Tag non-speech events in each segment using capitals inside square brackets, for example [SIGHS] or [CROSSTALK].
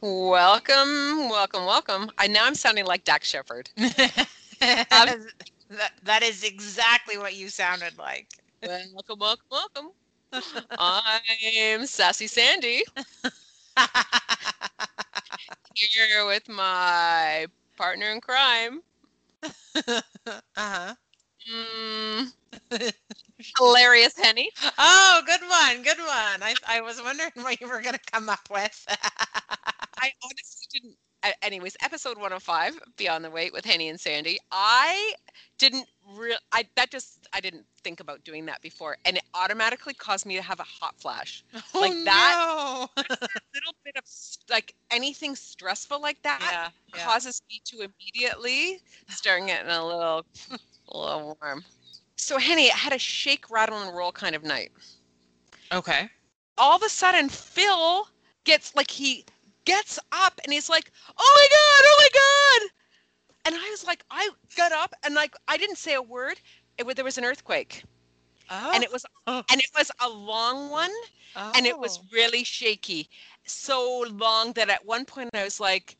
Welcome, welcome, welcome. I now I'm sounding like Dax Shepard. [LAUGHS] that, that is exactly what you sounded like. welcome, welcome, welcome. I'm Sassy Sandy. Here with my partner in crime. [LAUGHS] uh-huh. Mm, [LAUGHS] hilarious Henny. Oh, good one, good one. I I was wondering what you were gonna come up with. I honestly didn't. Anyways, episode 105, Beyond the Weight with Henny and Sandy. I didn't real. I that just I didn't think about doing that before, and it automatically caused me to have a hot flash. Oh, like that, no. [LAUGHS] a little bit of like anything stressful like that yeah, yeah. causes me to immediately start getting a little, a little warm. So Henny, I had a shake, rattle, and roll kind of night. Okay. all of a sudden Phil gets like he gets up and he's like, "Oh my god, oh my god!" And I was like, I got up and like I didn't say a word. It there was an earthquake, Oh. and it was oh. and it was a long one, and it was Oh. really shaky, so long that at one point I was like,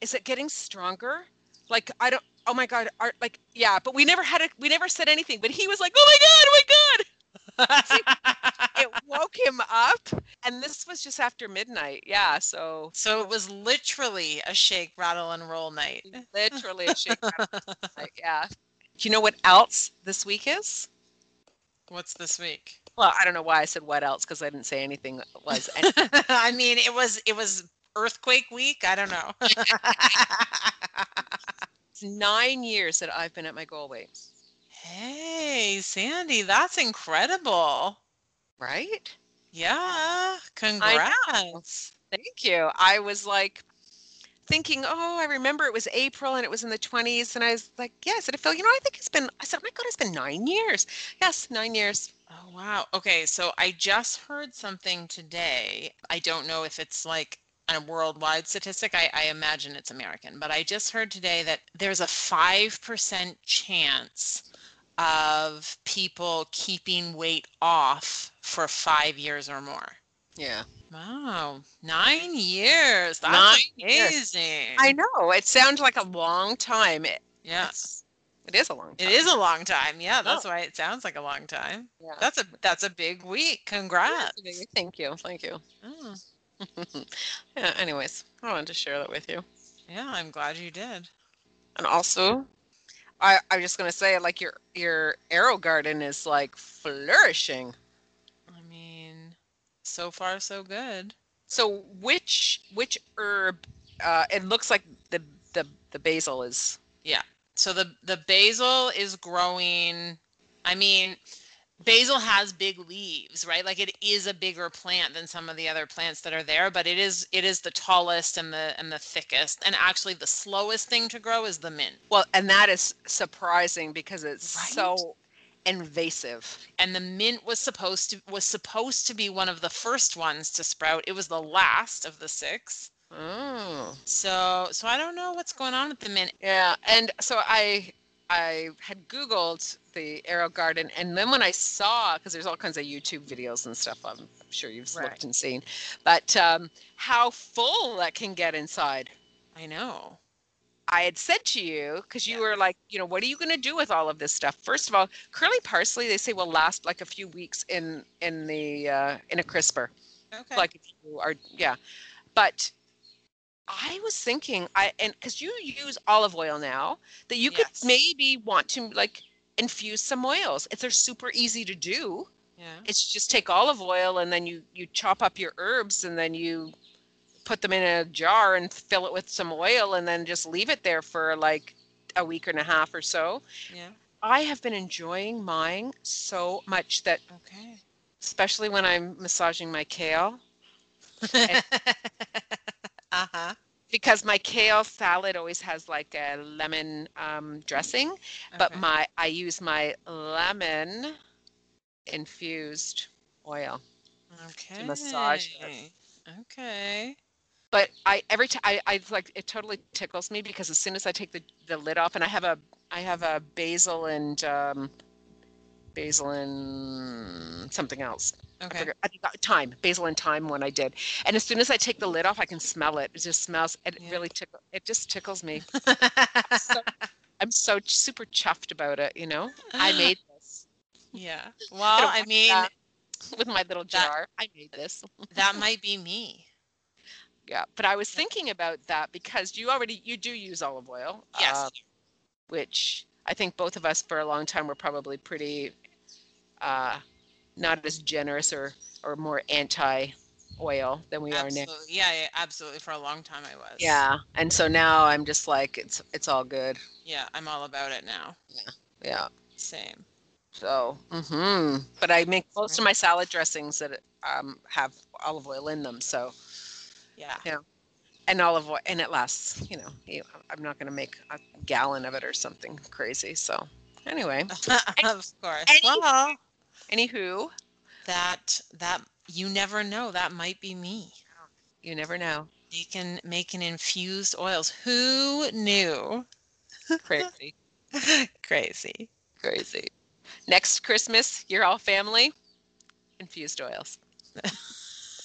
"Is it getting stronger?" Like I don't. Oh my god! Are, like yeah, but we never had a we never said anything. But he was like, "Oh my god, oh my god!" It [LAUGHS] woke him up and this was just after midnight yeah so so it was literally a shake, rattle, and roll night. literally a shake [LAUGHS] night, yeah do you know what else this week is What's this week? well i don't know why i said what else because i didn't say anything was [LAUGHS] I mean, it was it was earthquake week. I don't know. it's nine years that i've been at my goal weight hey, Sandy, that's incredible. right Yeah, congrats. thank you i was like thinking oh i remember it was april and it was in the 20s and i was like yeah i said phil you know i think it's been i said oh my god it's been nine years yes nine years Oh wow. Okay, so I just heard something today. I don't know if it's like a worldwide statistic. I, I imagine it's American, but I just heard today that there's a five percent chance of people keeping weight off for five years or more. yeah Wow, nine years. That's Nine years. amazing. I know. It sounds like a long time. It, Yes, it is a long time. it is a long time. Yeah, that's Oh. why it sounds like a long time. Yeah. That's a that's a big week. Congrats. big- Thank you. Thank you. Oh, [LAUGHS] yeah, anyways, I wanted to share that with you. yeah, I'm glad you did. And also, I I'm just gonna say like your your AeroGarden is like flourishing. I mean, so far so good. So which which herb uh it looks like the the the basil is Yeah. So the the basil is growing. I mean, basil has big leaves, right? Like it is a bigger plant than some of the other plants that are there, but it is it is the tallest and the and the thickest. And actually the slowest thing to grow is the mint. well and that is surprising because it's Right? so invasive. And the mint was supposed to was supposed to be one of the first ones to sprout. It was the last of the six. Oh. So so I don't know what's going on with the mint. Yeah, and so I I had Googled the AeroGarden, and then when I saw, because there's all kinds of YouTube videos and stuff, I'm sure you've Right. looked and seen, but um, how full that can get inside. I know. I had said to you, because you Yeah. were like, you know, what are you going to do with all of this stuff? First of all, curly parsley, they say will last like a few weeks in in the uh, in a crisper. Okay. like if you are yeah but i was thinking i and because you use olive oil now that you could Yes. maybe want to like infuse some oils if they're super easy to do yeah. it's just take olive oil and then you you chop up your herbs and then you put them in a jar and fill it with some oil and then just leave it there for like a week and a half or so Yeah. i have been enjoying mine so much that Okay. especially when i'm massaging my kale [LAUGHS] uh-huh. Because my kale salad always has like a lemon um, dressing, but Okay. my I use my lemon infused oil. okay. massage it. Okay. But I every time I, I like it totally tickles me because as soon as I take the, the lid off and I have a I have a basil and um, basil and something else I Okay. forget, I think uh, thyme, basil and thyme one I did. And as soon as I take the lid off, I can smell it. It just smells. It Yeah. really tickle. It just tickles me. so, I'm so [LAUGHS] super chuffed about it. You know, I [GASPS] made this yeah. Well, I mean, that. with my little That- jar. I made this. [LAUGHS] that might be me. Yeah, but I was thinking about that because you already you do use olive oil. Yes. uh, which I think both of us for a long time were probably pretty uh, not as generous or or more anti oil than we are now. Yeah, yeah, absolutely. For a long time, I was. Yeah, and so now I'm just like it's it's all good. Yeah, I'm all about it now. Yeah. Yeah. Same. So, mm-hmm. but I make most of my salad dressings that um, have olive oil in them. So, Yeah. Yeah. And olive oil, and it lasts. You know, I'm not going to make a gallon of it or something crazy. So, anyway, [LAUGHS] of course. Any- Well, anywho, that that you never know. That might be me. you never know. You can make an infused oils. Who knew? [LAUGHS] Crazy, Crazy. crazy. Next Christmas, you're all family. Infused oils.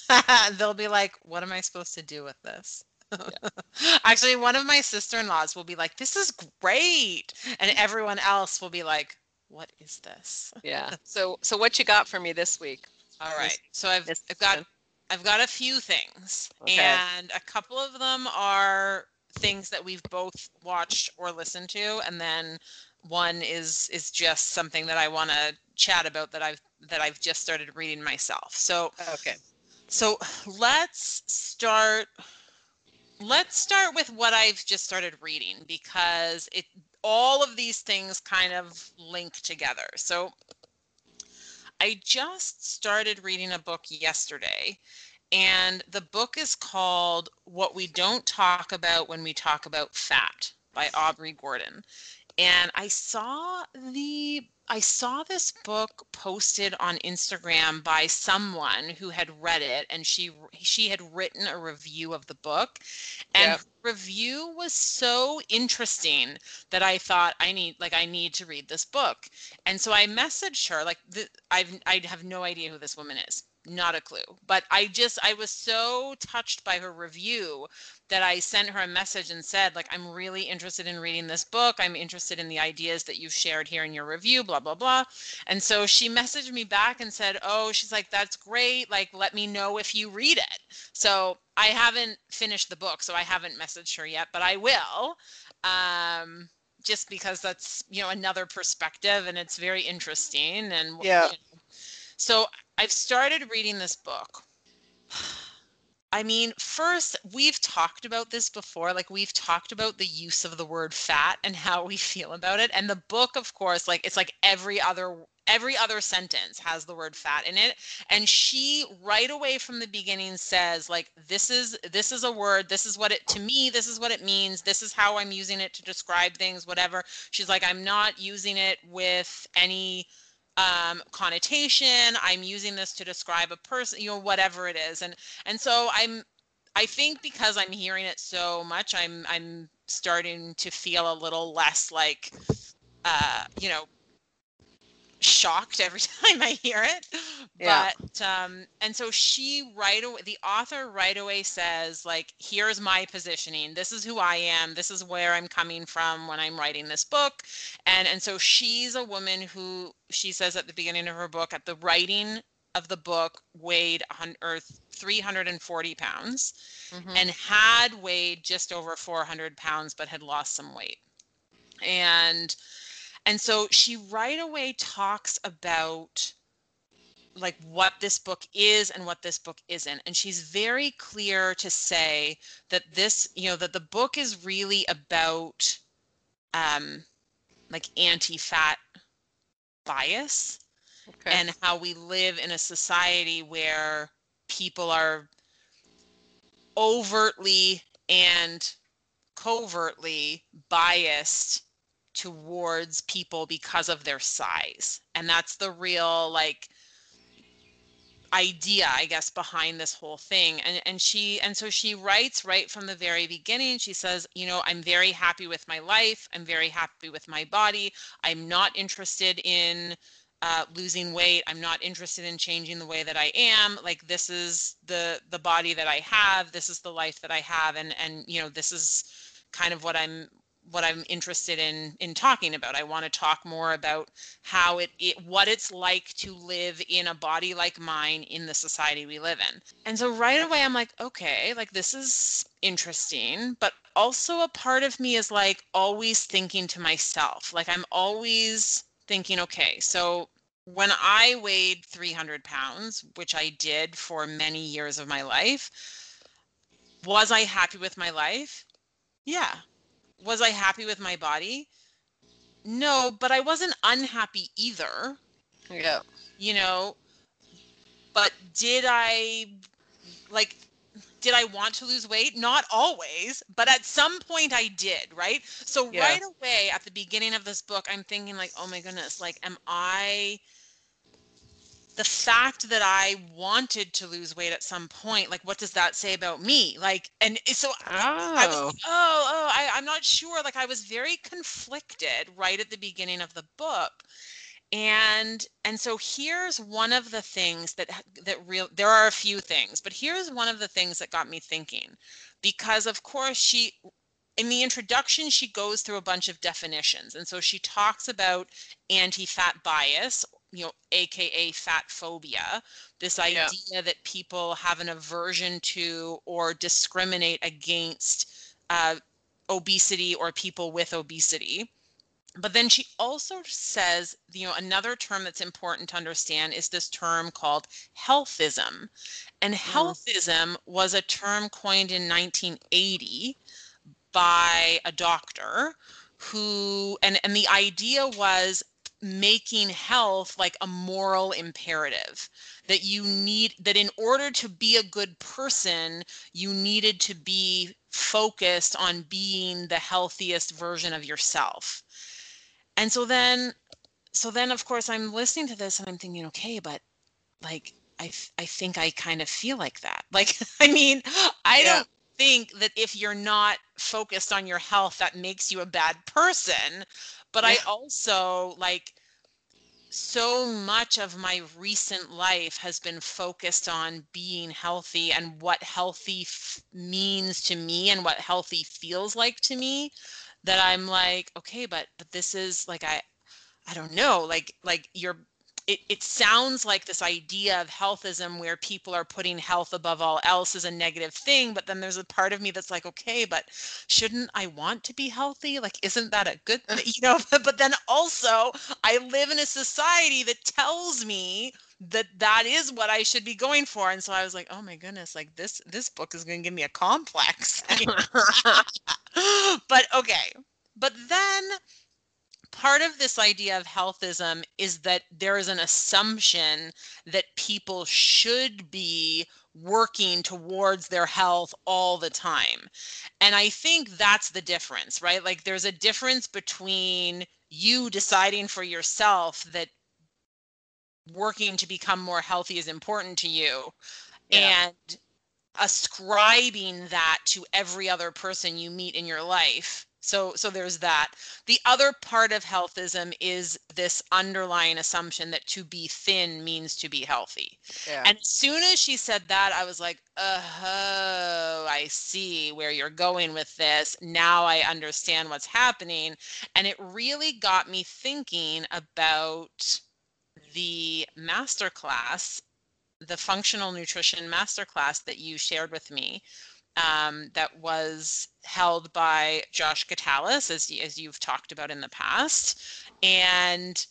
[LAUGHS] They'll be like, "What am I supposed to do with this?" [LAUGHS] Actually, one of my sister-in-laws will be like, "This is great," and everyone else will be like, "What is this?" [LAUGHS] Yeah. So, so what you got for me this week? All right. So I've this I've got season? I've got a few things, Okay. and a couple of them are things that we've both watched or listened to, and then one is is just something that I want to chat about that I've that I've just started reading myself. So Okay. so let's start let's start with what I've just started reading because it all of these things kind of link together. So I just started reading a book yesterday and the book is called What We Don't Talk About When We Talk About Fat by Aubrey Gordon. And I saw the I saw this book posted on Instagram by someone who had read it and she she had written a review of the book and Yep. her review was so interesting that I thought I need like I need to read this book. And so I messaged her like th- I've I have no idea who this woman is. Not a clue. But I just I was so touched by her review that I sent her a message and said like I'm really interested in reading this book. I'm interested in the ideas that you've shared here in your review, blah blah blah. And so she messaged me back and said, "Oh, she's like that's great. Like let me know if you read it." So I haven't finished the book, so I haven't messaged her yet, but I will. Um just because that's, you know, another perspective and it's very interesting and Yeah. you know. So I've started reading this book. [SIGHS] I mean, first, we've talked about this before. Like, we've talked about the use of the word fat and how we feel about it. And the book, of course, like, it's like every other every other sentence has the word fat in it and she right away from the beginning says like this is this is a word this is what it to me this is what it means this is how i'm using it to describe things whatever she's like i'm not using it with any um, connotation. I'm using this to describe a person, you know, whatever it is. And and so I'm I think because I'm hearing it so much, I'm I'm starting to feel a little less like uh, you know, shocked every [LAUGHS] time I hear it. Yeah. But um and so she right away the author right away says like here's my positioning. This is who I am. This is where I'm coming from when I'm writing this book. And and so she's a woman who she says at the beginning of her book at the writing of the book weighed or 340 pounds Mhm. and had weighed just over 400 pounds but had lost some weight and and so she right away talks about like what this book is and what this book isn't and she's very clear to say that this you know that the book is really about um like anti-fat bias okay. and how we live in a society where people are overtly and covertly biased towards people because of their size and that's the real like idea i guess behind this whole thing and and she and so she writes right from the very beginning she says you know i'm very happy with my life i'm very happy with my body i'm not interested in uh, losing weight. I'm not interested in changing the way that I am. Like this is the the body that I have. This is the life that I have, and and you know this is kind of what I'm what I'm interested in in talking about. I want to talk more about how it, it what it's like to live in a body like mine in the society we live in. And so right away I'm like, okay, like this is interesting, but also a part of me is like always thinking to myself. Like I'm always thinking, okay, so when I weighed 300 pounds, which I did for many years of my life, was I happy with my life? Yeah, was I happy with my body? No, but I wasn't unhappy either. Yeah. You know, but did I like did I want to lose weight? Not always, but at some point I did, right? So yeah. right away at the beginning of this book, I'm thinking like, oh my goodness, like am I the fact that I wanted to lose weight at some point, like, what does that say about me? Like, and so oh. I was, oh. oh, oh, I, I'm not sure. Like, I was very conflicted right at the beginning of the book. And and so here's one of the things that that real there are a few things, but here's one of the things that got me thinking, because of course she in the introduction, she goes through a bunch of definitions. And so she talks about anti fat bias you know, AKA fat phobia, this idea yeah. that people have an aversion to or discriminate against uh, obesity or people with obesity. But then she also says, you know, another term that's important to understand is this term called healthism. And mm. healthism was a term coined in 1980 by a doctor who and and the idea was making health like a moral imperative that you need that in order to be a good person you needed to be focused on being the healthiest version of yourself and so then so then of course i'm listening to this and i'm thinking okay but like i i think i kind of feel like that [LAUGHS] like i mean i yeah. don't think that if you're not focused on your health that makes you a bad person but yeah. I also like so much of my recent life has been focused on being healthy and what healthy f- means to me and what healthy feels like to me that I'm like okay but but this is like I I don't know like like you're it, it sounds like this idea of healthism where people are putting health above all else is a negative thing but then there's a part of me that's like okay but shouldn't i want to be healthy? Like isn't that a good thing? [LAUGHS] You know but then also i live in a society that tells me that that is what i should be going for and so i was like oh my goodness like this this book is going to give me a complex. [LAUGHS] [LAUGHS] But okay. But then part of this idea of healthism is that there is an assumption that people should be working towards their health all the time. And I think that's the difference, right? Like there's a difference between you deciding for yourself that working to become more healthy is important to you yeah. and ascribing that to every other person you meet in your life so so there's that. The other part of healthism is this underlying assumption that to be thin means to be healthy. Yeah. and as soon as she said that i was like oh i see where you're going with this. Now i understand what's happening. And it really got me thinking about the master class the functional nutrition master class that you shared with me um, that was held by Josh Gitalis, as, as you've talked about in the past. And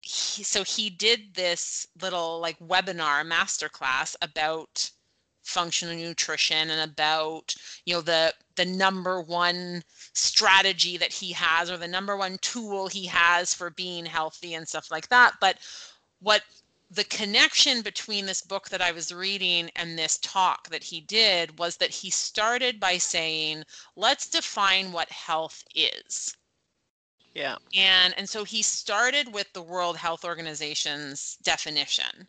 he, so he did this little like webinar masterclass about functional nutrition and about you know the the number one strategy that he has or the number one tool he has for being healthy and stuff like that but what the connection between this book that I was reading and this talk that he did was that he started by saying, let's define what health is. Yeah. And and so he started with the World Health Organization's definition,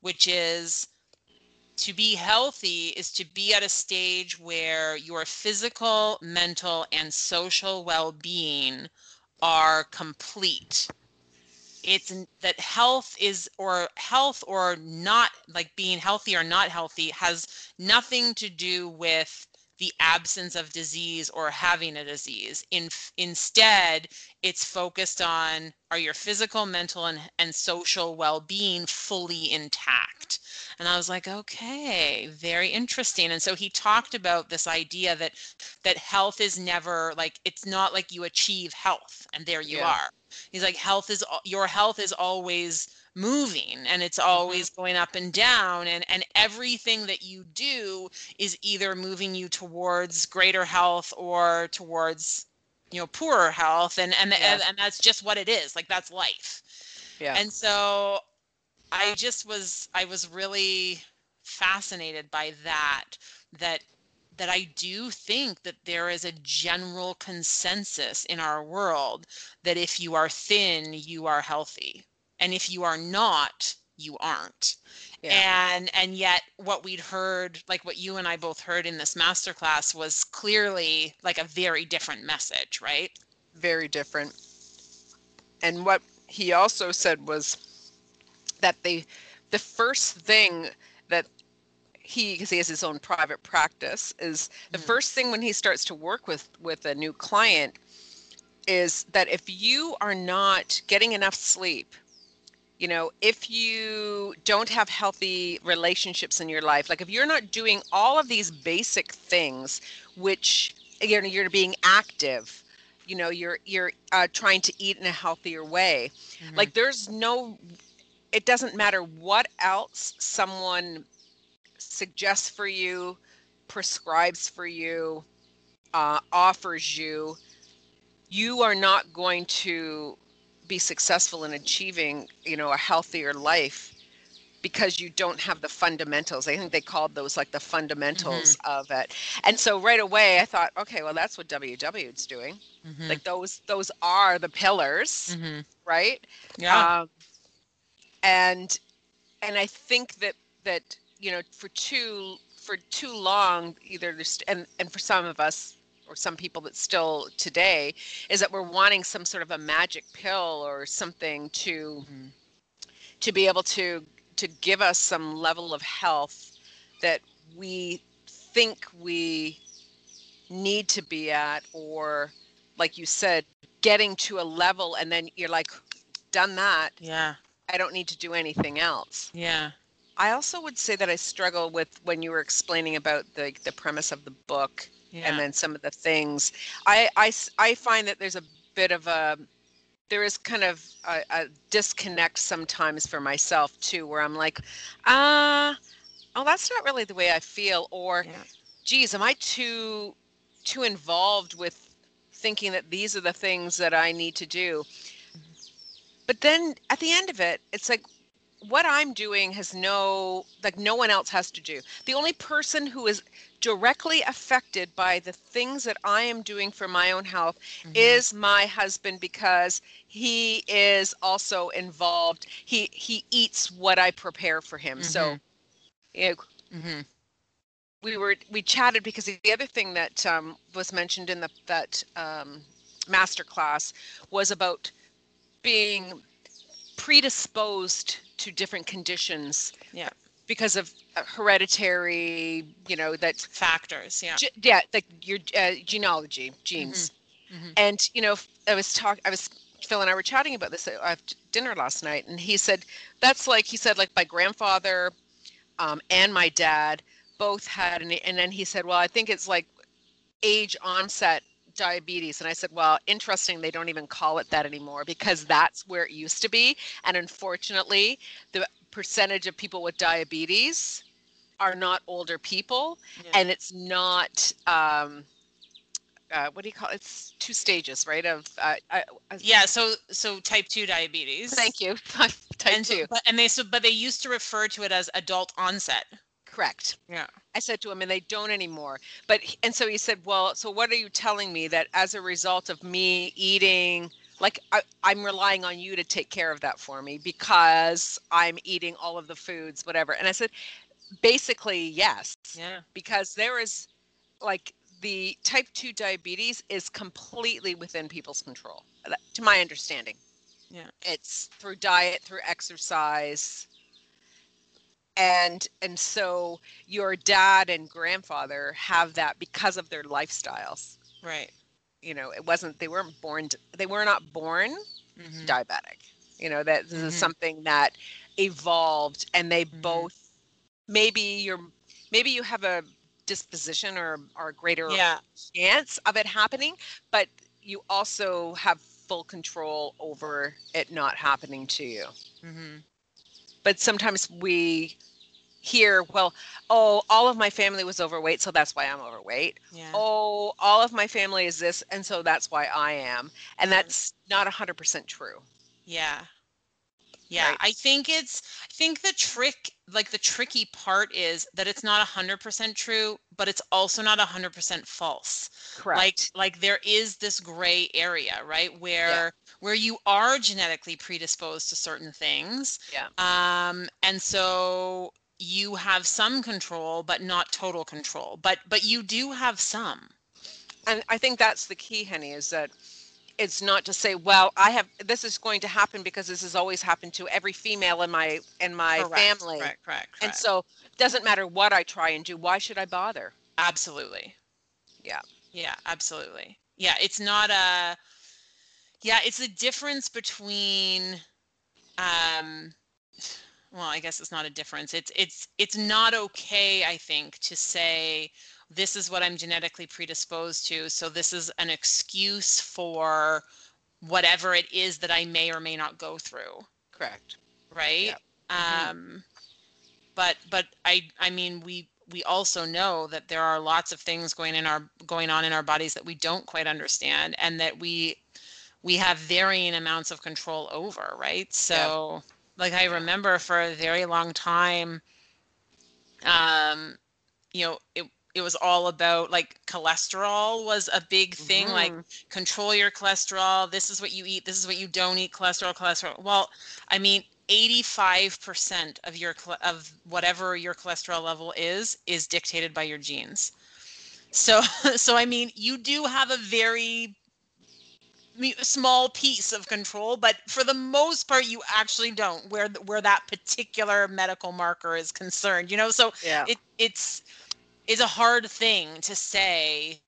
which is to be healthy is to be at a stage where your physical, mental, and social well-being are complete it's that health is or health or not like being healthy or not healthy has nothing to do with the absence of disease or having a disease. In, instead, it's focused on are your physical, mental, and, and social well being fully intact? And I was like, okay, very interesting. And so he talked about this idea that that health is never like it's not like you achieve health and there you yeah. are. He's like health is your health is always moving and it's mm-hmm. always going up and down and and everything that you do is either moving you towards greater health or towards you know poorer health and and yeah. and, and that's just what it is like that's life yeah and so i just was i was really fascinated by that that that I do think that there is a general consensus in our world that if you are thin, you are healthy and if you are not you aren't. Yeah. and and yet what we'd heard like what you and i both heard in this masterclass was clearly like a very different message right? Very different. And what he also said was that the the first thing that he because he has his own private practice is the mm. first thing when he starts to work with with a new client is that if you are not getting enough sleep you know, if you don't have healthy relationships in your life, like if you're not doing all of these basic things, which know, you're being active, you know, you're you're uh, trying to eat in a healthier way. Mm-hmm. Like there's no, it doesn't matter what else someone suggests for you, prescribes for you, uh, offers you. You are not going to be successful in achieving, you know, a healthier life because you don't have the fundamentals. I think they called those like the fundamentals mm-hmm. of it. And so right away I thought, okay, well that's what WW is doing. Mm-hmm. Like those those are the pillars, mm-hmm. right? Yeah. Um, and and I think that that you know for too for too long either just and and for some of us or some people that still today is that we're wanting some sort of a magic pill or something to mm-hmm. to be able to to give us some level of health that we think we need to be at or like you said getting to a level and then you're like done that yeah i don't need to do anything else yeah i also would say that i struggle with when you were explaining about the the premise of the book yeah. and then some of the things I, I i find that there's a bit of a there is kind of a, a disconnect sometimes for myself too where i'm like uh oh that's not really the way i feel or yeah. geez am i too too involved with thinking that these are the things that i need to do but then at the end of it it's like what i'm doing has no like no one else has to do the only person who is directly affected by the things that I am doing for my own health mm-hmm. is my husband because he is also involved. He he eats what I prepare for him. Mm-hmm. So you know, mm-hmm. we were we chatted because the other thing that um, was mentioned in the that um, master class was about being predisposed to different conditions. Yeah because of uh, hereditary, you know, that factors. Yeah. Ge- yeah, like your uh, genealogy, genes. Mm-hmm. Mm-hmm. And you know, I was talking. I was Phil and I were chatting about this at dinner last night, and he said that's like he said like my grandfather um, and my dad both had, an, and then he said, well, I think it's like age onset diabetes and i said well interesting they don't even call it that anymore because that's where it used to be and unfortunately the percentage of people with diabetes are not older people yeah. and it's not um, uh, what do you call it? It's two stages, right? Of uh, I, yeah, so so type two diabetes. Thank you, [LAUGHS] type and two. but, and they so but they used to refer to it as adult onset. Correct. Yeah. I said to him, and they don't anymore. But and so he said, well, so what are you telling me that as a result of me eating like I, i'm relying on you to take care of that for me because i'm eating all of the foods whatever and i said basically yes yeah because there is like the type 2 diabetes is completely within people's control to my understanding Yeah. It's through diet, through exercise. And and so your dad and grandfather have that because of their lifestyles. Right. You know, it wasn't they weren't born they were not born Mhm. diabetic. You know, that this Mhm. is something that evolved and they Mhm. both maybe you're maybe you have a disposition or or a greater Yeah. chance of it happening, but you also have full control over it not happening to you. hmm But sometimes we hear, well, oh, all of my family was overweight, so that's why I'm overweight. Yeah. Oh, all of my family is this, and so that's why I am. And that's not 100% true. Yeah. Yeah, Right. I think it's I think the trick like the tricky part is that it's not 100% true, but it's also not 100% false. Correct. Like like there is this gray area, right? Where where you are genetically predisposed to certain things. Yeah. Um and so you have some control but not total control. But but you do have some. and I think that's the key, Henny, is that it's not to say, well, I have this is going to happen because this has always happened to every female in my in my Correct, family. Correct, correct, correct. And so doesn't matter what I try and do, why should I bother? Absolutely. Yeah. Yeah, absolutely. Yeah, it's not a yeah, it's a difference between um well, I guess it's not a difference. It's it's it's not okay, I think, to say this is what I'm genetically predisposed to, so this is an excuse for whatever it is that I may or may not go through, Correct. right? Mhm. Um but but I I mean we we also know that there are lots of things going in our going on in our bodies that we don't quite understand and that we we have varying amounts of control over right? So like i remember for a very long time um you know it it was all about like cholesterol was a big thing like Mhm. control your cholesterol this is what you eat this is what you don't eat cholesterol cholesterol. Well i mean 85% of your of whatever your cholesterol level is is dictated by your genes. So [LAUGHS] so i mean you do have a very small piece of control but for the most part you actually don't where where that particular medical marker is concerned you know so yeah. it it's it's a hard thing to say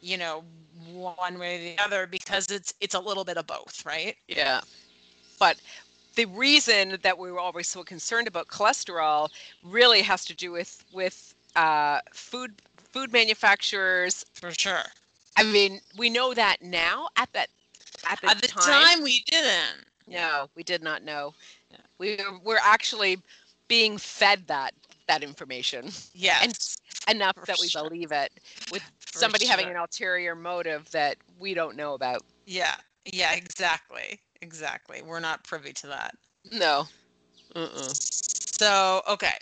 you know one way or the other because it's it's a little bit of both right Yeah. But the reason that we were always so concerned about cholesterol really has to do with with uh, food food manufacturers. for sure I mean, we know that now. At that at the, at the time, we didn't no, we did not know. Yeah. We were actually being fed that that information yes enough For that we sure. believe it with for somebody having an ulterior motive that we don't know about. yeah yeah exactly exactly we're not privy to that No. Uh-uh. So, okay.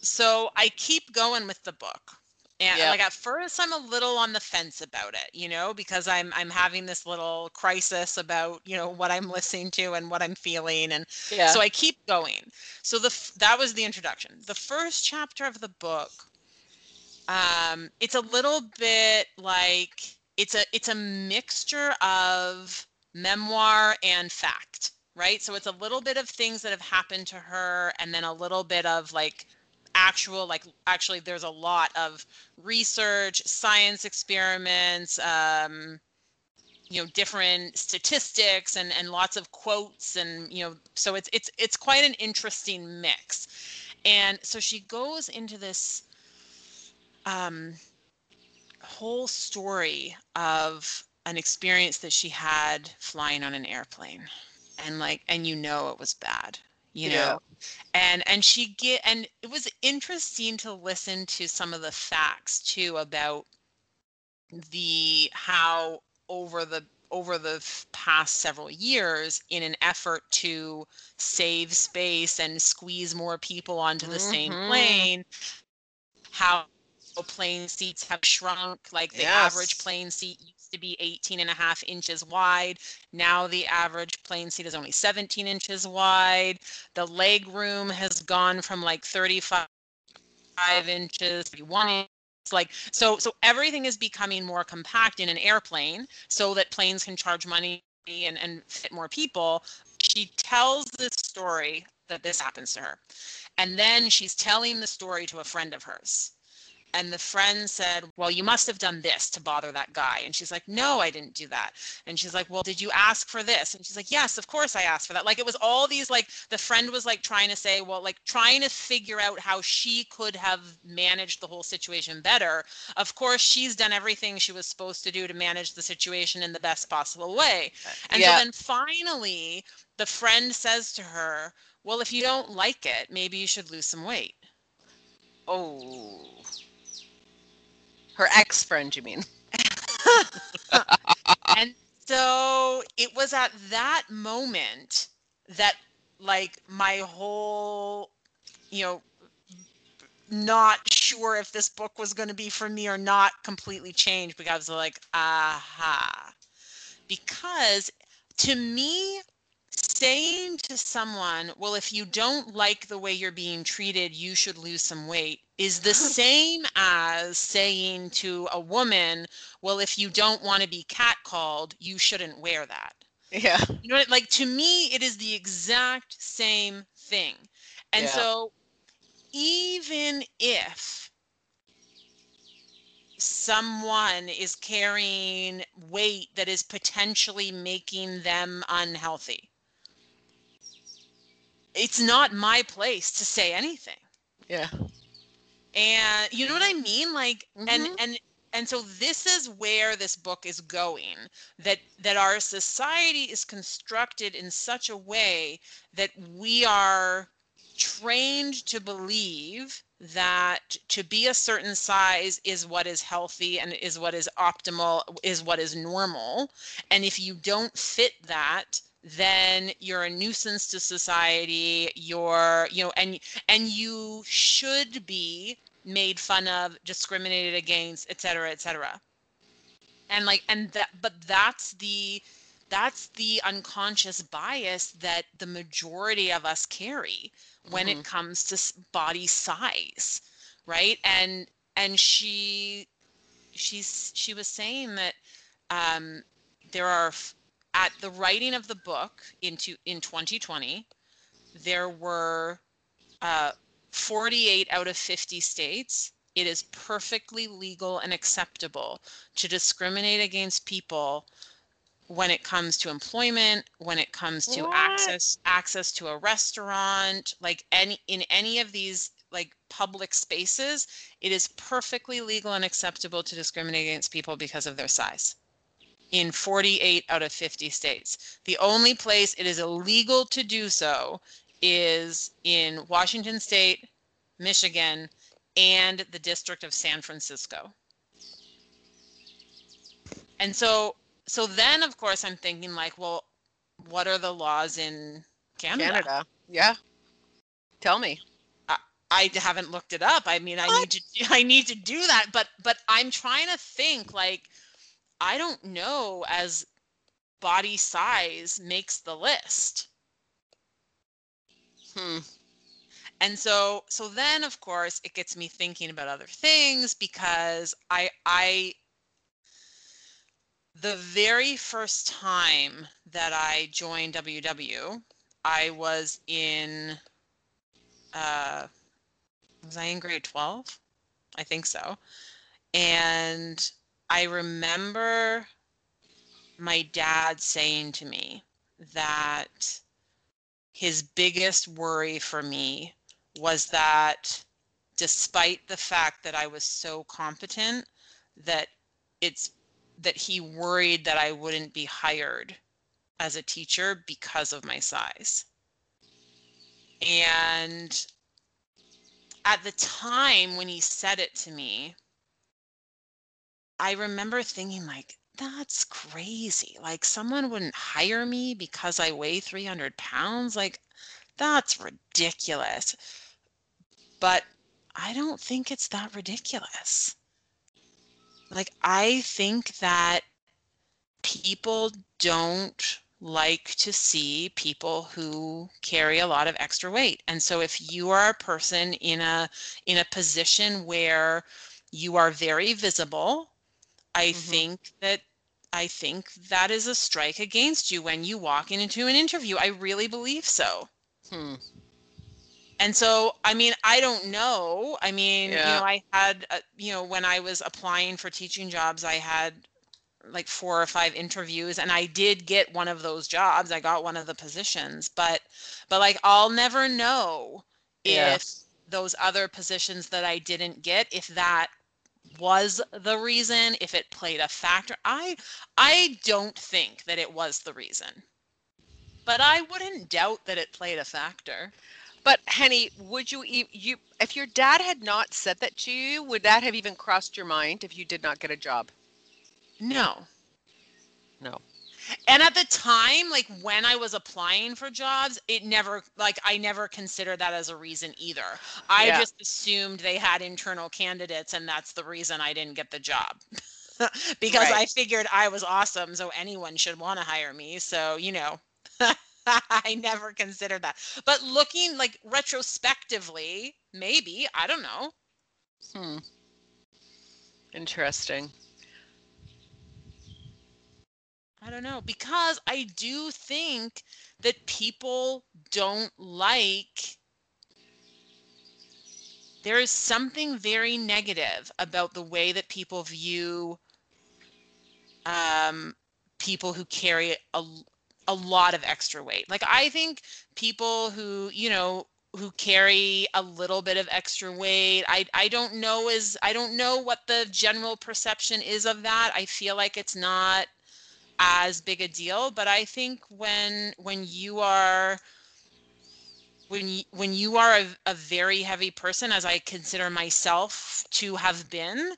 So I keep going with the book. And Yep. like at first I'm a little on the fence about it, you know, because I'm I'm having this little crisis about, you know, what I'm [LAUGHS] listening to and what I'm feeling and Yeah. so I keep going. So the that was the introduction. The first chapter of the book um it's a little bit like it's a it's a mixture of memoir and fact, right? So it's a little bit of things that have happened to her and then a little bit of like actual like actually there's a lot of research, science experiments, um you know different statistics and and lots of quotes and you know so it's it's it's quite an interesting mix. And so she goes into this um whole story of an experience that she had flying on an airplane. And like and you know it was bad you Yeah. know and and she get and it was interesting to listen to some of the facts too about the how over the over the past several years in an effort to save space and squeeze more people onto the same Mhm. plane how plane seats have shrunk like the average plane seat used to be 18 and a half inches wide now the average plane seat is only 17 inches wide the leg room has gone from like 35 inches to 31 inches like so so everything is becoming more compact in an airplane so that planes can charge money and, and fit more people she tells this story that this happens to her. And then she's telling the story to a friend of hers. And the friend said, Well, you must have done this to bother that guy. And she's like, No, I didn't do that. And she's like, Well, did you ask for this? And she's like, Yes, of course I asked for that. Like it was all these, like the friend was like trying to say, Well, like trying to figure out how she could have managed the whole situation better. Of course, she's done everything she was supposed to do to manage the situation in the best possible way. Uh, and Yeah. so then finally, the friend says to her, Well, if you don't like it, maybe you should lose some weight. Oh. Her ex friend, you mean? [LAUGHS] and so it was at that moment that like my whole you know not sure if this book was going to be for me or not completely changed because I was like aha because to me saying to someone well if you don't like the way you're being treated you should lose some weight is the same as saying to a woman well if you don't want to be catcalled you shouldn't wear that Yeah. you know what like to me it is the exact same thing and Yeah. so even if someone is carrying weight that is potentially making them unhealthy it's not my place to say anything Yeah. And you know what i mean like and Mhm. and and so this is where this book is going that that our society is constructed in such a way that we are trained to believe that to be a certain size is what is healthy and is what is optimal is what is normal and if you don't fit that then you're a nuisance to society you're you know and and you should be made fun of discriminated against et cetera et cetera and like and that but that's the that's the unconscious bias that the majority of us carry when Mhm. it comes to body size right and and she she's she was saying that um there are at the writing of the book into in 2020 there were uh 48 out of 50 states it is perfectly legal and acceptable to discriminate against people when it comes to employment when it comes to What? access access to a restaurant like any in any of these like public spaces it is perfectly legal and acceptable to discriminate against people because of their size in 48 out of 50 states the only place it is illegal to do so is in Washington State, Michigan, and the District of San Francisco. And so so then of course I'm thinking like, well, what are the laws in Canada? Canada. Yeah. Tell me. I haven't looked it up. I mean, I What? need to [LAUGHS] I need to do that, but but I'm trying to think like I don't know as body size makes the list. Hmm. and so so then of course it gets me thinking about other things because i i the very first time that i joined ww i was in uh was i in grade 12 i think so and i remember my dad saying to me that his biggest worry for me was that despite the fact that I was so competent that it's that he worried that I wouldn't be hired as a teacher because of my size. And at the time when he said it to me, I remember thinking like that's crazy. Like someone wouldn't hire me because I weigh 300 pounds. Like that's ridiculous. But I don't think it's that ridiculous. Like I think that people don't like to see people who carry a lot of extra weight. And so if you are a person in a in a position where you are very visible, I Mhm. think that I think that is a strike against you when you walk into an interview. I really believe so. Hmm. And so, I mean, I don't know. I mean, you Yeah. know, I had, uh, you know, when I was applying for teaching jobs, I had like four or five interviews and I did get one of those jobs. I got one of the positions, but but like I'll never know Yeah. if those other positions that I didn't get if that was the reason, if it played a factor. I I don't think that it was the reason. But I wouldn't doubt that it played a factor. But Henny, would you you if your dad had not said that to you, would that have even crossed your mind if you did not get a job? No. And at the time, like when I was applying for jobs, it never, like, I never considered that as a reason either. I Yeah. just assumed they had internal candidates, and that's the reason I didn't get the job. [LAUGHS] because I figured I was awesome, so anyone should want to hire me. So, you know, [LAUGHS] I never considered that. But looking like retrospectively, maybe, I don't know. Hmm. Interesting. I don't know because I do think that people don't like there is something very negative about the way that people view um, people who carry a, a lot of extra weight. Like I think people who, you know, who carry a little bit of extra weight, I I don't know is I don't know what the general perception is of that. I feel like it's not as big a deal, but I think when when you are when you, when you are a, a very heavy person as I consider myself to have been,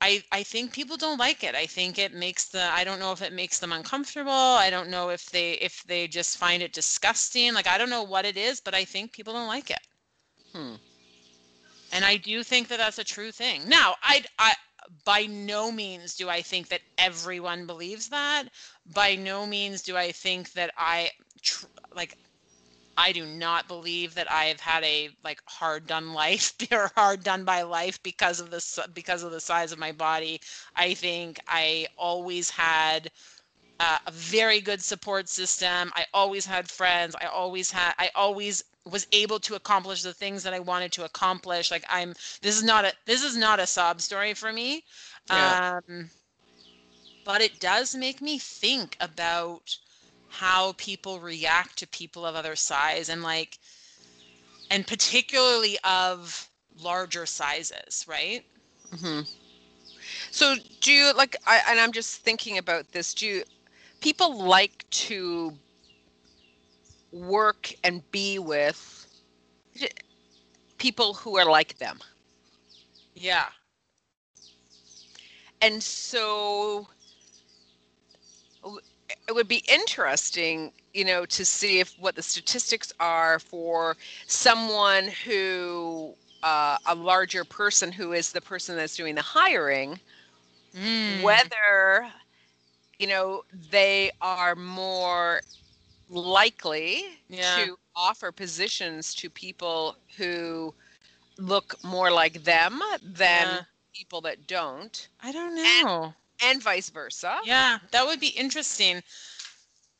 I, I think people don't like it. I think it makes the I don't know if it makes them uncomfortable. I don't know if they if they just find it disgusting. Like I don't know what it is, but I think people don't like it. Hmm. And I do think that that's a true thing. Now, I I by no means do I think that everyone believes that. By no means do I think that I tr- like I do not believe that I have had a like hard done [LAUGHS] life or hard done by life because of this because of the size of my body. I think I always had uh, a very good support system. I always had friends. I always had I always was able to accomplish the things that I wanted to accomplish. Like I'm this is not a this is not a sob story for me. Yeah. Um but it does make me think about how people react to people of other size and like and particularly of larger sizes, right? hmm So do you like I and I'm just thinking about this, do you people like to work and be with people who are like them? Yeah. And so it would be interesting, you know, to see if what the statistics are for someone who uh, a larger person who is the person that's doing the hiring, Mm. whether you know they are more likely Yeah. to offer positions to people who look more like them than Yeah. people that don't I don't know. and vice versa Yeah, that would be interesting.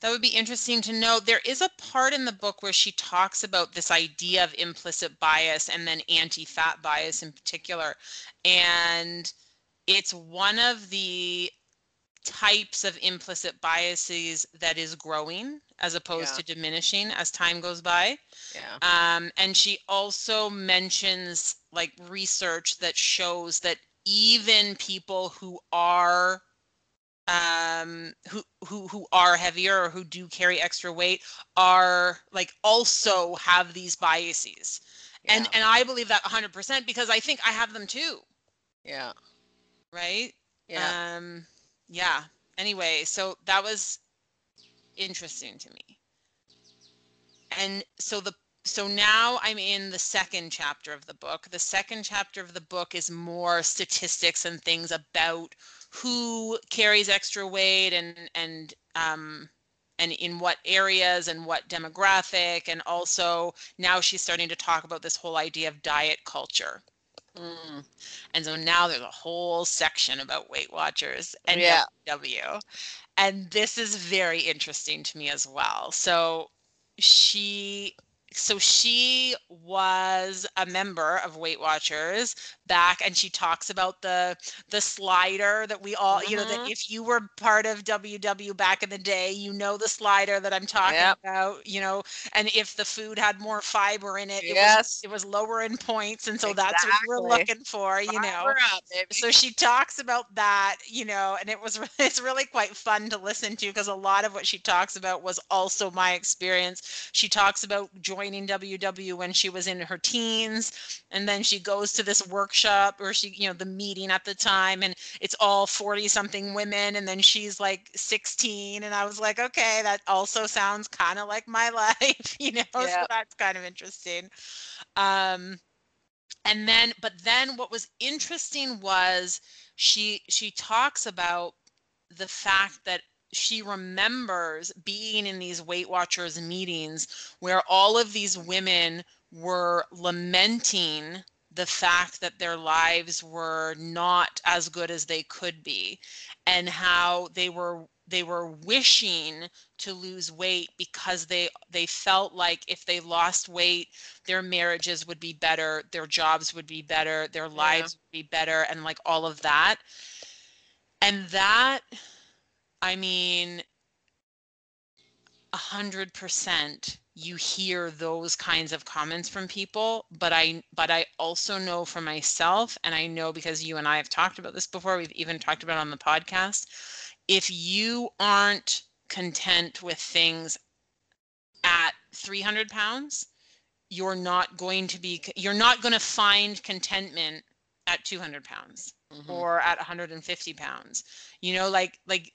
That would be interesting to know. There is a part in the book where she talks about this idea of implicit bias and then anti fat bias in particular. And it's one of the types of implicit biases that is growing as opposed Yeah. to diminishing as time goes by. yeah. Um, and she also mentions like research that shows that even people who are um who who who are heavier or who do carry extra weight are like also have these biases. And yeah, and i believe that 100% because i think i have them too. Yeah. Right? Yeah. Um yeah. Anyway so that was interesting to me. And so the so now i'm in the second chapter of the book. The second chapter of the book is more statistics and things about who carries extra weight and and um and in what areas and what demographic. And also now she's starting to talk about this whole idea of diet culture Mm. And so now there's a whole section about Weight Watchers and Yeah. WW. And this is very interesting to me as well. So she so she was a member of Weight Watchers back and she talks about the the slider that we all you know that Mhm. if you were part of WW back in the day you know the slider that I'm talking Yep. about you know and if the food had more fiber in it it was Yes. it was lower in points and so that's what were Exactly. looking for you know up, so she talks about that you know and it was [LAUGHS] it's really quite fun to listen to because a lot of what she talks about was also my experience she talks about joining ww when she was in her teens. And then she goes to this workshop or she you know the meeting at the time and it's all 40 something women and then she's like 16 and i was like okay that also sounds kind of like my [LAUGHS] life you know so that's kind of interesting. Um and then but then what was interesting was she she talks about the fact that she remembers being in these weight watchers meetings where all of these women were lamenting the fact that their lives were not as good as they could be and how they were they were wishing to lose weight because they they felt like if they lost weight their marriages would be better their jobs would be better their lives would be better and like all of that. And that i mean a hundred percent you hear those kinds of comments from people but i but i also know for myself and i know because you and i have talked about this before we've even talked about it on the podcast if you aren't content with things at 300 pounds you're not going to be you're not going to find contentment at 200 pounds Mhm. or at 150 pounds you know like like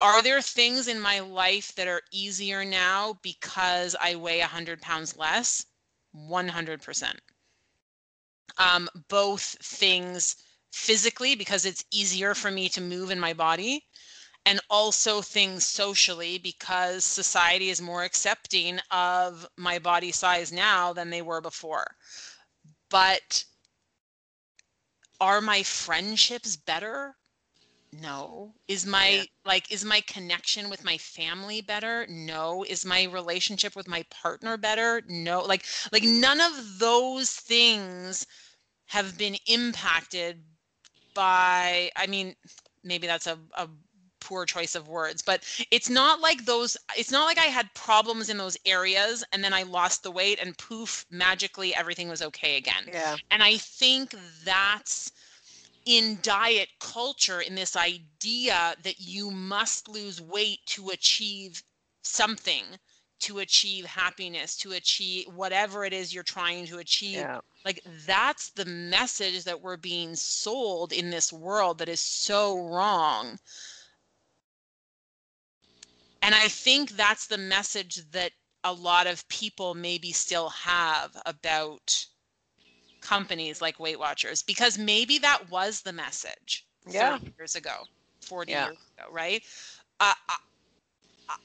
are there things in my life that are easier now because i weigh 100 pounds less? 100% um, both things physically because it's easier for me to move in my body and also things socially because society is more accepting of my body size now than they were before. But are my friendships better no. Is my Yeah. like is my connection with my family better? No. Is my relationship with my partner better? No. Like like none of those things have been impacted by i mean maybe that's a, a poor choice of words but it's not like those it's not like i had problems in those areas and then i lost the weight and poof magically everything was okay again. Yeah. and I think that's in diet culture, in this idea that you must lose weight to achieve something, to achieve happiness, to achieve whatever it is you're trying to achieve. Yeah. Like that's the message that we're being sold in this world that is so wrong. And I think that's the message that a lot of people maybe still have about companies like Weight Watchers because maybe that was the message Yeah. 30 years ago, 40 Yeah. years ago, right? Uh, I,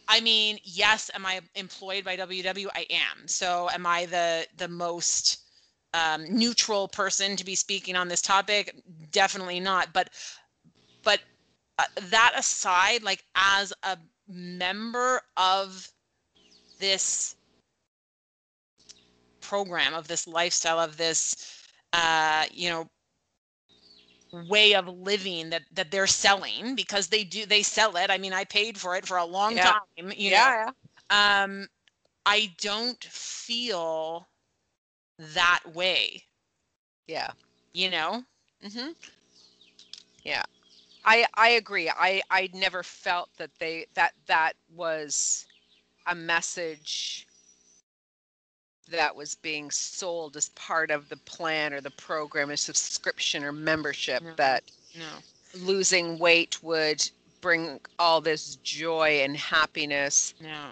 I mean, yes, am I employed by WW? I am. So am I the the most um, neutral person to be speaking on this topic? Definitely not. But but uh, that aside, like as a member of this program of this lifestyle of this uh you know way of living that that they're selling because they do they sell it i mean i paid for it for a long Yeah. time you know yeah. um i don't feel that way Yeah. you know Mm-hmm. Yeah. I I agree. I I never felt that they that that was a message that was being sold as part of the plan or the program, a subscription or membership No. that no losing weight would bring all this joy and happiness. no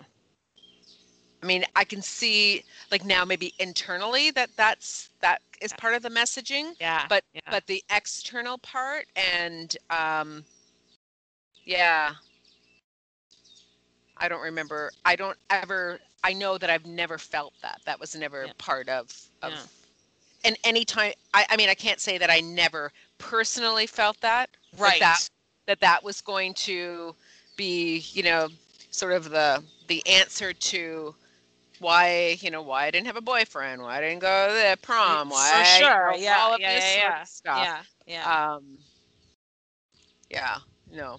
I mean, I can see like now maybe internally that that's that is part of the messaging. yeah But- yeah. but the external part and um yeah i don't remember i don't ever I know that I've never felt that. That was never Yeah. part of of Yeah. and anytime I, I mean I can't say that I never personally felt that. Right. that that that was going to be, you know, sort of the the answer to why, you know, why I didn't have a boyfriend, why I didn't go to the prom, why For you sure. know, Yeah. all of yeah. this yeah. sort of stuff. Yeah. Yeah. Um yeah, no,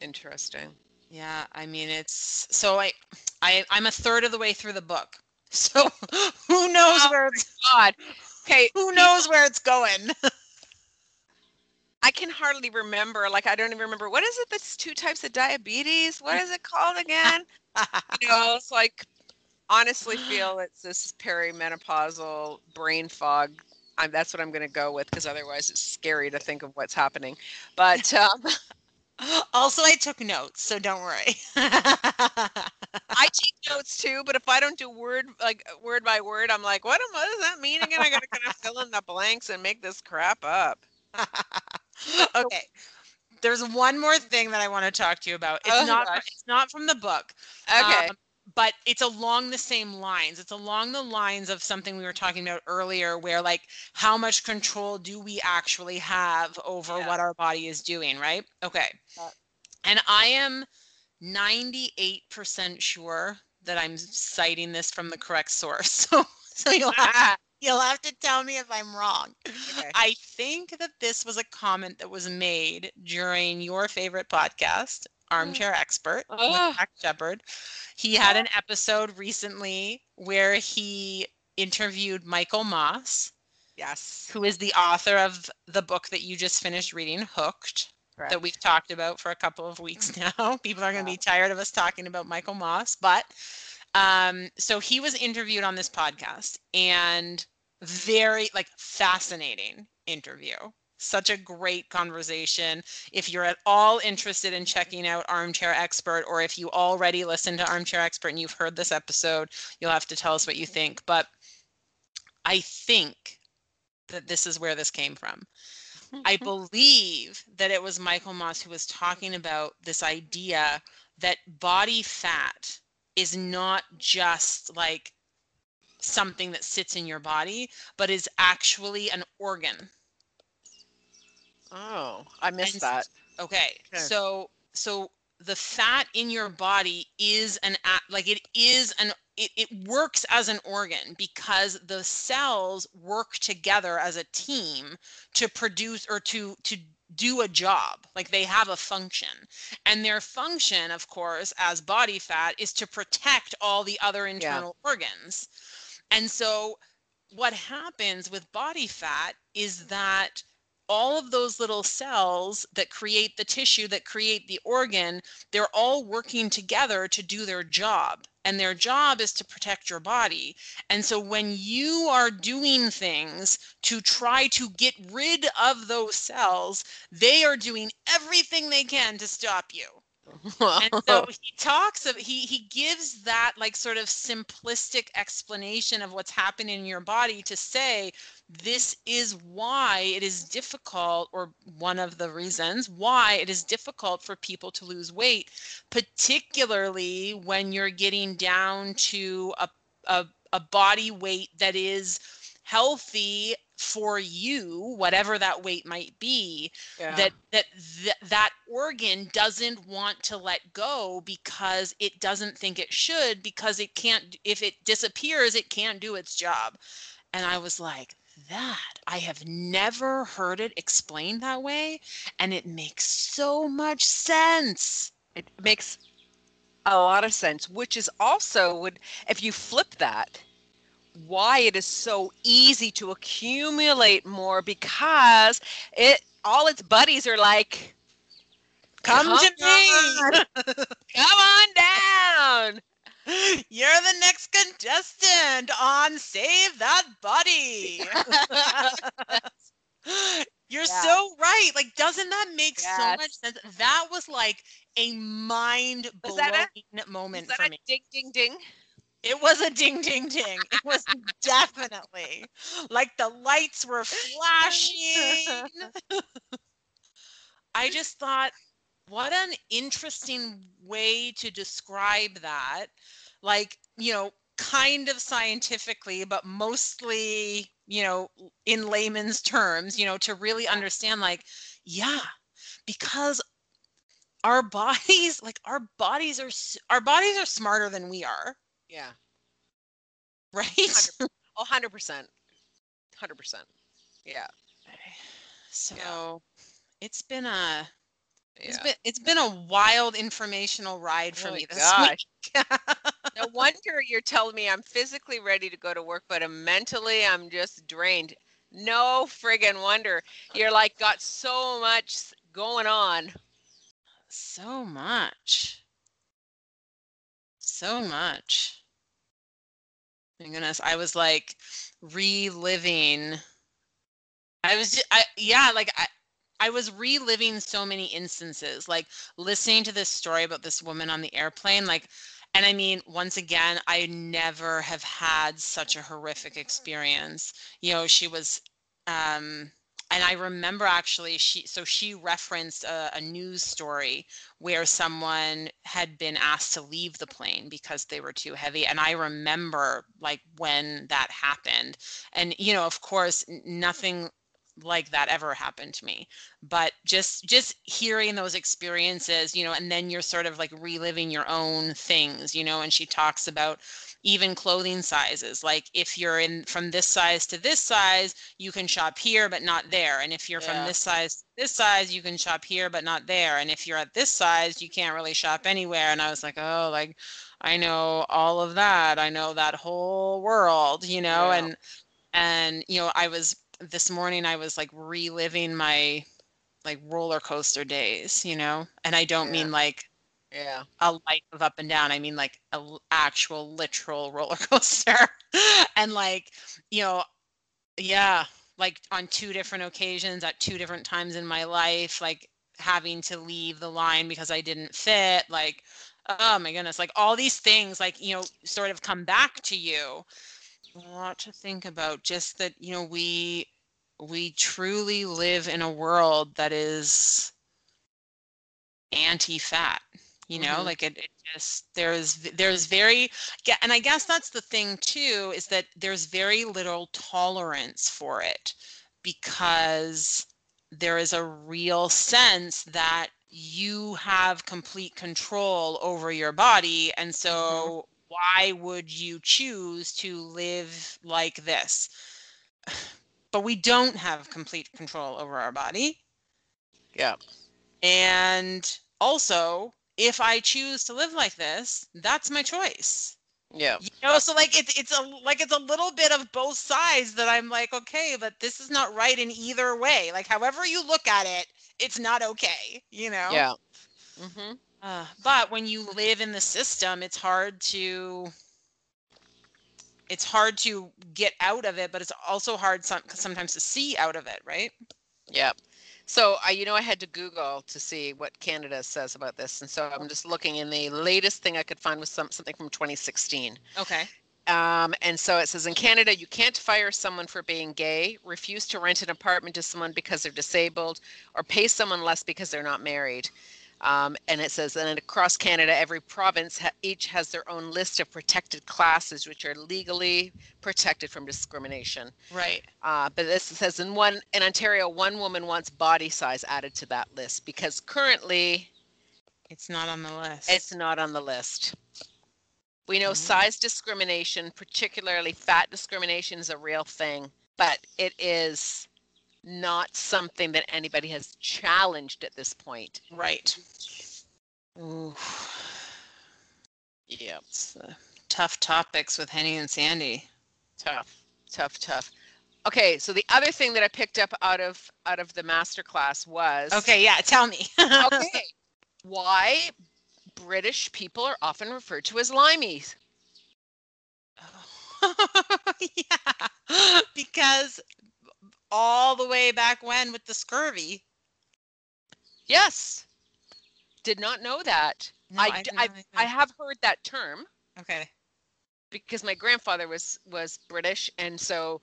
interesting. Yeah, I mean it's so I I I'm a third of the way through the book. [LAUGHS] So who knows Oh where it's God. Okay, who knows where it's going. [LAUGHS] I can hardly remember. Like, I don't even remember. What is it? That's two types of diabetes. What is it called again? [LAUGHS] you know, it's like, honestly, feel it's this perimenopausal brain fog. I'm, that's what I'm going to go with because otherwise it's scary to think of what's happening. But um, [GASPS] also I took notes, so don't worry. [LAUGHS] I take notes too. But if I don't do word like word by word, I'm like, what, am, what does that mean again? I got to kind of fill in the blanks and make this crap up. [LAUGHS] okay. There's one more thing that I want to talk to you about. It's Oh, not gosh. it's not from the book. Okay. Um, but it's along the same lines. It's along the lines of something we were talking about earlier, where like how much control do we actually have over Yeah. what our body is doing, right? Okay. Yeah. And I am 98% sure that I'm citing this from the correct source. [LAUGHS] So so you'll have, [LAUGHS] you'll have to tell me if I'm wrong. okay. I think that this was a comment that was made during your favorite podcast, Armchair Expert, with. Dax Shepard. He had an episode recently where he interviewed Michael Moss, Yes. who is the author of the book that you just finished reading, Hooked, that we've talked about for a couple of weeks [LAUGHS] now. People are going to Yeah. be tired of us talking about Michael Moss, but um, so he was interviewed on this podcast and very like fascinating interview. Such a great conversation. If you're at all interested in checking out Armchair Expert, or if you already listened to Armchair Expert and you've heard this episode, you'll have to tell us what you think. But I think that this is where this came from. I [LAUGHS] believe that it was Michael Moss who was talking about this idea that body fat is not just like something that sits in your body, but is actually an organ. Oh, I missed And that. Okay. Okay. So so the fat in your body is an like it is an it, it works as an organ because the cells work together as a team to produce or to to do a job like they have a function and their function of course as body fat is to protect all the other internal organs and so what happens with body fat is that all of those little cells that create the tissue that create the organ they're all working together to do their job. And their job is to protect your body. And so when you are doing things to try to get rid of those cells they are doing everything they can to stop you and so he talks of he he gives that like sort of simplistic explanation of what's happening in your body to say this is why it is difficult or one of the reasons why it is difficult for people to lose weight particularly when you're getting down to a a, a body weight that is healthy for you whatever that weight might be Yeah. that that th- that organ doesn't want to let go because it doesn't think it should because it can't if it disappears it can't do its job and i was like that i have never heard it explained that way and it makes so much sense it makes a lot of sense, which is also would if you flip that, why it is so easy to accumulate more because it all its buddies are like come, to me [LAUGHS] come on down. you're the next contestant on save that buddy [LAUGHS] You're Yeah. so right. Like, doesn't that make so much sense? That was like a mind blowing moment that for a me. ding ding ding? It was a ding ding ding. It was definitely like the lights were flashing. [LAUGHS] I just thought what an interesting way to describe that. Like, you know, kind of scientifically, but mostly, you know, in layman's terms, you know, to really understand, like, yeah, because our bodies, like, our bodies are, our bodies are smarter than we are. Yeah. Right? 100%. Oh, 100%. 100%. Yeah. So yeah. it's been a it's yeah. been it's been a wild informational ride for oh me this gosh. week. [LAUGHS] no wonder you're telling me I'm physically ready to go to work, but I'm mentally I'm just drained. No friggin' wonder. You're like got so much going on. So much. So much. My goodness, I was like reliving. I was, just, I yeah, like I, I was reliving so many instances, like listening to this story about this woman on the airplane, like, and I mean, once again, I never have had such a horrific experience. You know, she was, um, and I remember actually she so she referenced a, a, news story where someone had been asked to leave the plane because they were too heavy and I remember like when that happened. And you know of course nothing like that ever happened to me but just just hearing those experiences you know and then you're sort of like reliving your own things you know and she talks about even clothing sizes like if you're in from this size to this size you can shop here but not there and if you're yeah. from this size to this size you can shop here but not there and if you're at this size you can't really shop anywhere and i was like oh like i know all of that i know that whole world you know yeah. and and you know i was this morning I was like reliving my like roller coaster days, you know? And I don't yeah. mean like yeah, a life of up and down. I mean like a actual literal roller [LAUGHS] coaster. and like, you know, yeah, like on two different occasions at two different times in my life, like having to leave the line because I didn't fit, like oh my goodness, like all these things like, you know, sort of come back to you a lot to think about just that you know we we truly live in a world that is anti-fat you know mm-hmm. like it, it just there's there's very and i guess that's the thing too is that there's very little tolerance for it because there is a real sense that you have complete control over your body and so mm-hmm why would you choose to live like this? [SIGHS] But we don't have complete control over our body. Yeah. And also, if I choose to live like this, that's my choice. Yeah. You know, so like it's it's a like it's a little bit of both sides that I'm like, okay, but this is not right in either way. Like however you look at it, it's not okay, you know? Yeah. Mm-hmm. Uh, but when you live in the system, it's hard to it's hard to get out of it, but it's also hard some, sometimes to see out of it, right? Yeah. So I, you know, I had to Google to see what Canada says about this, and so I'm just looking. in the latest thing I could find was some something from 2016. Okay. Um, and so it says in Canada, you can't fire someone for being gay, refuse to rent an apartment to someone because they're disabled, or pay someone less because they're not married. Um, and it says, and across Canada, every province ha- each has their own list of protected classes, which are legally protected from discrimination. Right. Uh, but this says in one in Ontario, one woman wants body size added to that list because currently, it's not on the list. It's not on the list. We know mm-hmm. size discrimination, particularly fat discrimination, is a real thing, but it is not something that anybody has challenged at this point. Right. Ooh. Yeah. Uh, tough topics with Henny and Sandy. Tough, tough, tough. Okay, so the other thing that I picked up out of out of the master class was Okay, yeah, tell me. [LAUGHS] okay. Why British people are often referred to as limeys. Oh. [LAUGHS] yeah. because all the way back when with the scurvy. Yes. Did not know that. No, I, I, I, have heard that term. Okay. Because my grandfather was was British, and so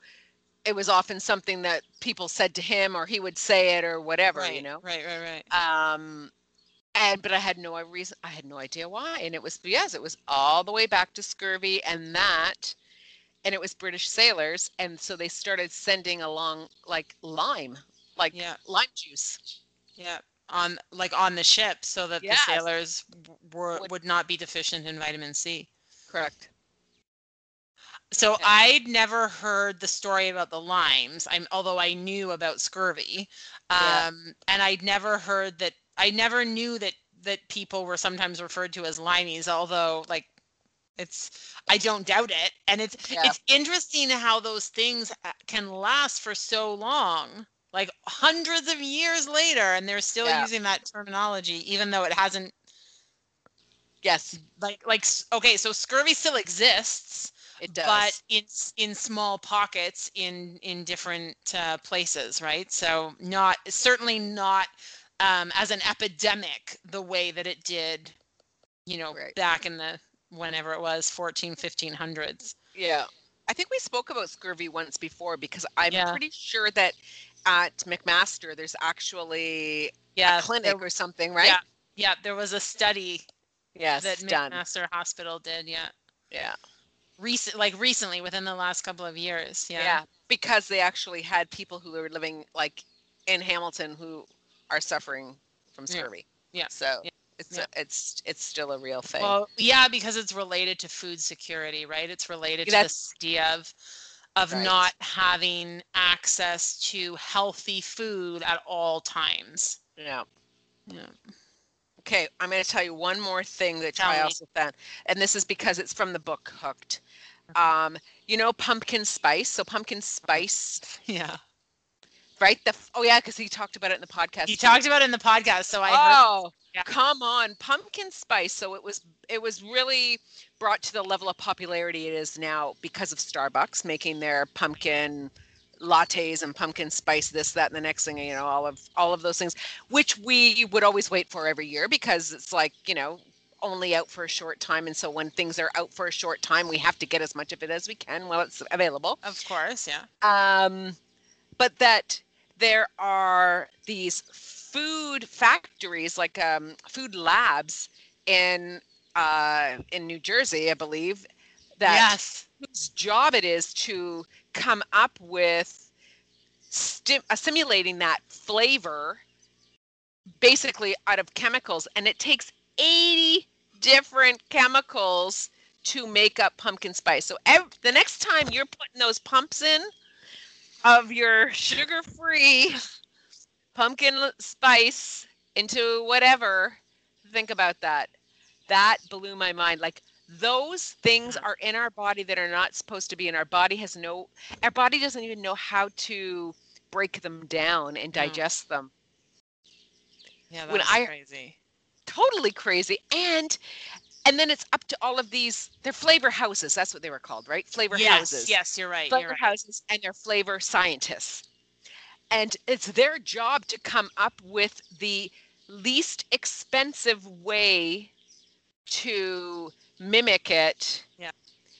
it was often something that people said to him, or he would say it, or whatever. Right, you know. Right, right, right. Um, and but I had no reason. I had no idea why, and it was yes, it was all the way back to scurvy and that, and it was British sailors, and so they started sending along like lime, like Yeah. lime juice. Yeah. On like on the ship so that Yes. the sailors were Would- would not be deficient in vitamin C. Correct. So Okay. I'd never heard the story about the limes. I'm although I knew about scurvy. Yeah. Um and I'd never heard that I never knew that that people were sometimes referred to as limeys, although like it's I don't doubt it. And it's Yeah. it's interesting how those things uh, can last for so long. Like hundreds of years later and they're still Yeah. using that terminology even though it hasn't Yes, like like s- okay, so scurvy still exists it does. but in s- in small pockets in in different uh, places right so not certainly not um, as an epidemic the way that it did you know Right. back in the whenever it was 14 1500s yeah, I think we spoke about scurvy once before because I'm Yeah. pretty sure that at McMaster there's actually yeah a clinic there, or something, right? yeah. yeah there was a study Yes, that done. McMaster Hospital did yeah Yeah. recent like recently within the last couple of years yeah Yeah, because they actually had people who were living like in Hamilton who are suffering from Yeah, scurvy. yeah, So yeah, it's yeah. A, it's it's still a real thing. Well, yeah, because it's related to food security, right? It's related to That's- this idea of of Right. not having access to healthy food at all times. yeah. Yeah. Okay, I'm going to tell you one more thing that Tell I me. also found, and this is because it's from the book Hooked. Uh-huh. Um, you know pumpkin spice. So pumpkin spice, [LAUGHS] Yeah. Right? The oh yeah, because he talked about it in the podcast. He too. talked about it in the podcast, so I heard oh, Yeah. come on, pumpkin spice. So it was it was really brought to the level of popularity it is now because of Starbucks making their pumpkin lattes and pumpkin spice this that and the next thing you know all of all of those things which we would always wait for every year because it's like you know only out for a short time and so when things are out for a short time we have to get as much of it as we can while it's available of course, yeah. um, but that there are these food factories, like um, food labs in uh, in New Jersey, I believe, that yes. whose job it is to come up with stim- assimilating that flavor basically out of chemicals and it takes 80 different chemicals to make up pumpkin spice so ev- the next time you're putting those pumps in of your sugar-free pumpkin spice into whatever think about that that blew my mind like those things are in our body that are not supposed to be and our body has no our body doesn't even know how to break them down and Mm. digest them Yeah, that's crazy. totally crazy and and then it's up to all of these they're flavor houses that's what they were called right flavor yes, houses yes, you're right. flavor You're right. houses and they're flavor scientists and it's their job to come up with the least expensive way to mimic it Yeah.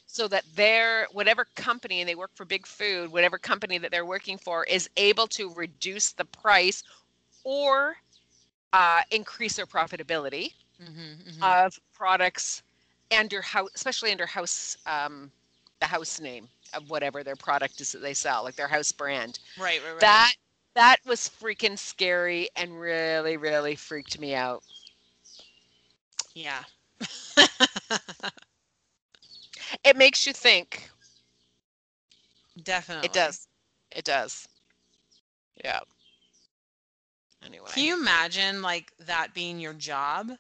so that their whatever company and they work for big food whatever company that they're working for is able to reduce the price or uh, increase their profitability Mhm, mhm. of products under house especially under house um, the house name of whatever their product is that they sell like their house brand right, right, right. that that was freaking scary and really really freaked me out yeah. [LAUGHS] it makes you think Definitely. it does it does yeah anyway Can you imagine like that being your job?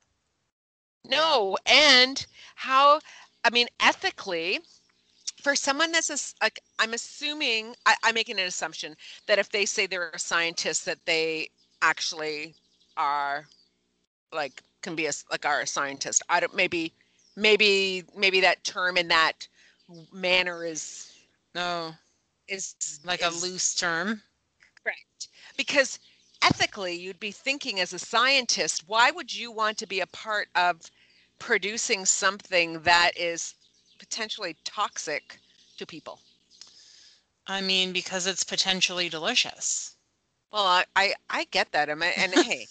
No and how i mean ethically for someone that's a like i'm assuming I, i'm making an assumption that if they say they're a scientist that they actually are like can be a, like are a scientist. I don't maybe maybe maybe that term in that manner is No, is like is a loose term. correct. Because ethically you'd be thinking as a scientist why would you want to be a part of producing something that is potentially toxic to people I mean, because it's potentially delicious. well i i, I get that I and [LAUGHS] hey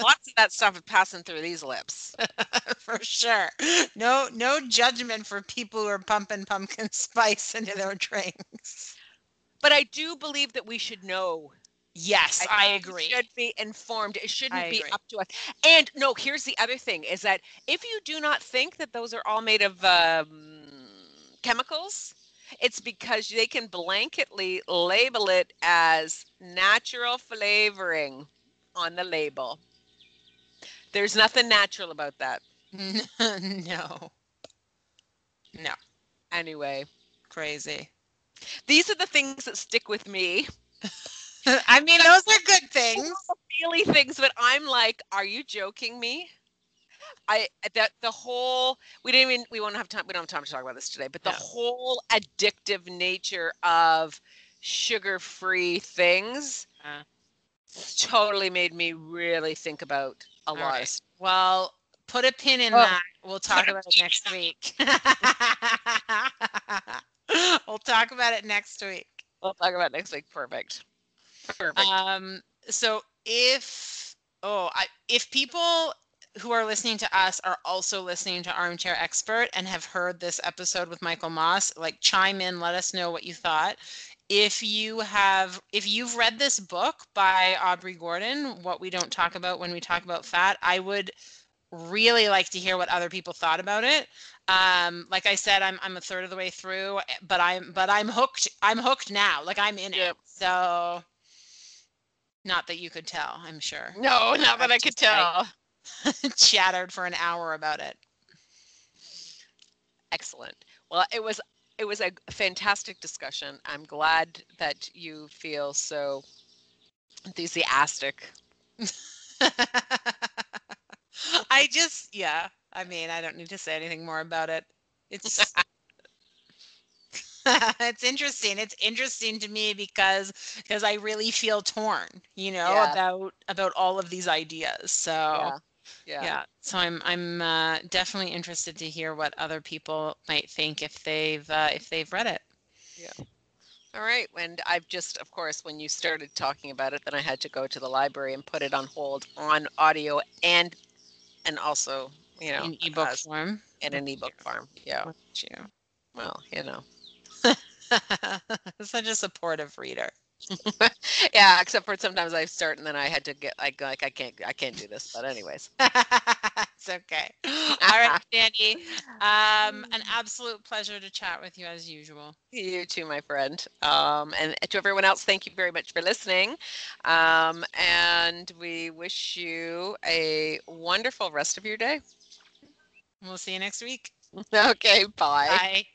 Lots of that stuff is passing through these lips. [LAUGHS] for sure. No, no judgment for people who are pumping pumpkin [LAUGHS] spice into their drinks. But I do believe that we should know. Yes, I, we agree. Should be informed. It shouldn't I be agree. up to us. And no, here's the other thing: is that if you do not think that those are all made of um, chemicals, it's because they can blanketly label it as natural flavoring on the label. There's nothing natural about that. [LAUGHS] no. No. Anyway, Crazy. these are the things that stick with me. [LAUGHS] [LAUGHS] I mean, those are good things. Really things, but I'm like, are you joking me? I that the whole we didn't even we won't have time we don't have time to talk about this today, but the No. whole addictive nature of sugar-free things Uh. totally made me really think about a All lot right. of stuff. Well, put a pin in Oh. that. We'll talk about it next [LAUGHS] week. [LAUGHS] we'll talk about it next week. We'll talk about next week. Perfect. Perfect. Um, so if oh, I, if people who are listening to us are also listening to Armchair Expert and have heard this episode with Michael Moss, like chime in, let us know what you thought. If you have, if you've read this book by Aubrey Gordon, What We Don't Talk About When We Talk About Fat, I would really like to hear what other people thought about it. Um, like I said, I'm I'm a third of the way through, but I'm but I'm hooked. I'm hooked now. Like I'm in it. So not that you could tell, I'm sure. no, not that [LAUGHS] I could like, tell. [LAUGHS] Chattered for an hour about it. Excellent. Well, it was it was a fantastic discussion. I'm glad that you feel so enthusiastic. [LAUGHS] I just, yeah. I mean, I don't need to say anything more about it. It's [LAUGHS] it's interesting. It's interesting to me because because I really feel torn, you know, Yeah. about about all of these ideas. So Yeah. yeah. Yeah. So I'm I'm uh, definitely interested to hear what other people might think if they've uh, if they've read it. Yeah. All right. And I've just, of course, when you started talking about it, then I had to go to the library and put it on hold on audio and and also, you know, in ebook form. in an ebook form. Yeah. Well, you know. [LAUGHS] Such a supportive reader. [LAUGHS] Yeah, except for sometimes I start and then I had to get like like I can't I can't do this. But anyways. [LAUGHS] it's okay. All right, Danny. Um, an absolute pleasure to chat with you as usual. You too, my friend. Um, and to everyone else, thank you very much for listening. Um, and we wish you a wonderful rest of your day. We'll see you next week. Okay, bye. Bye.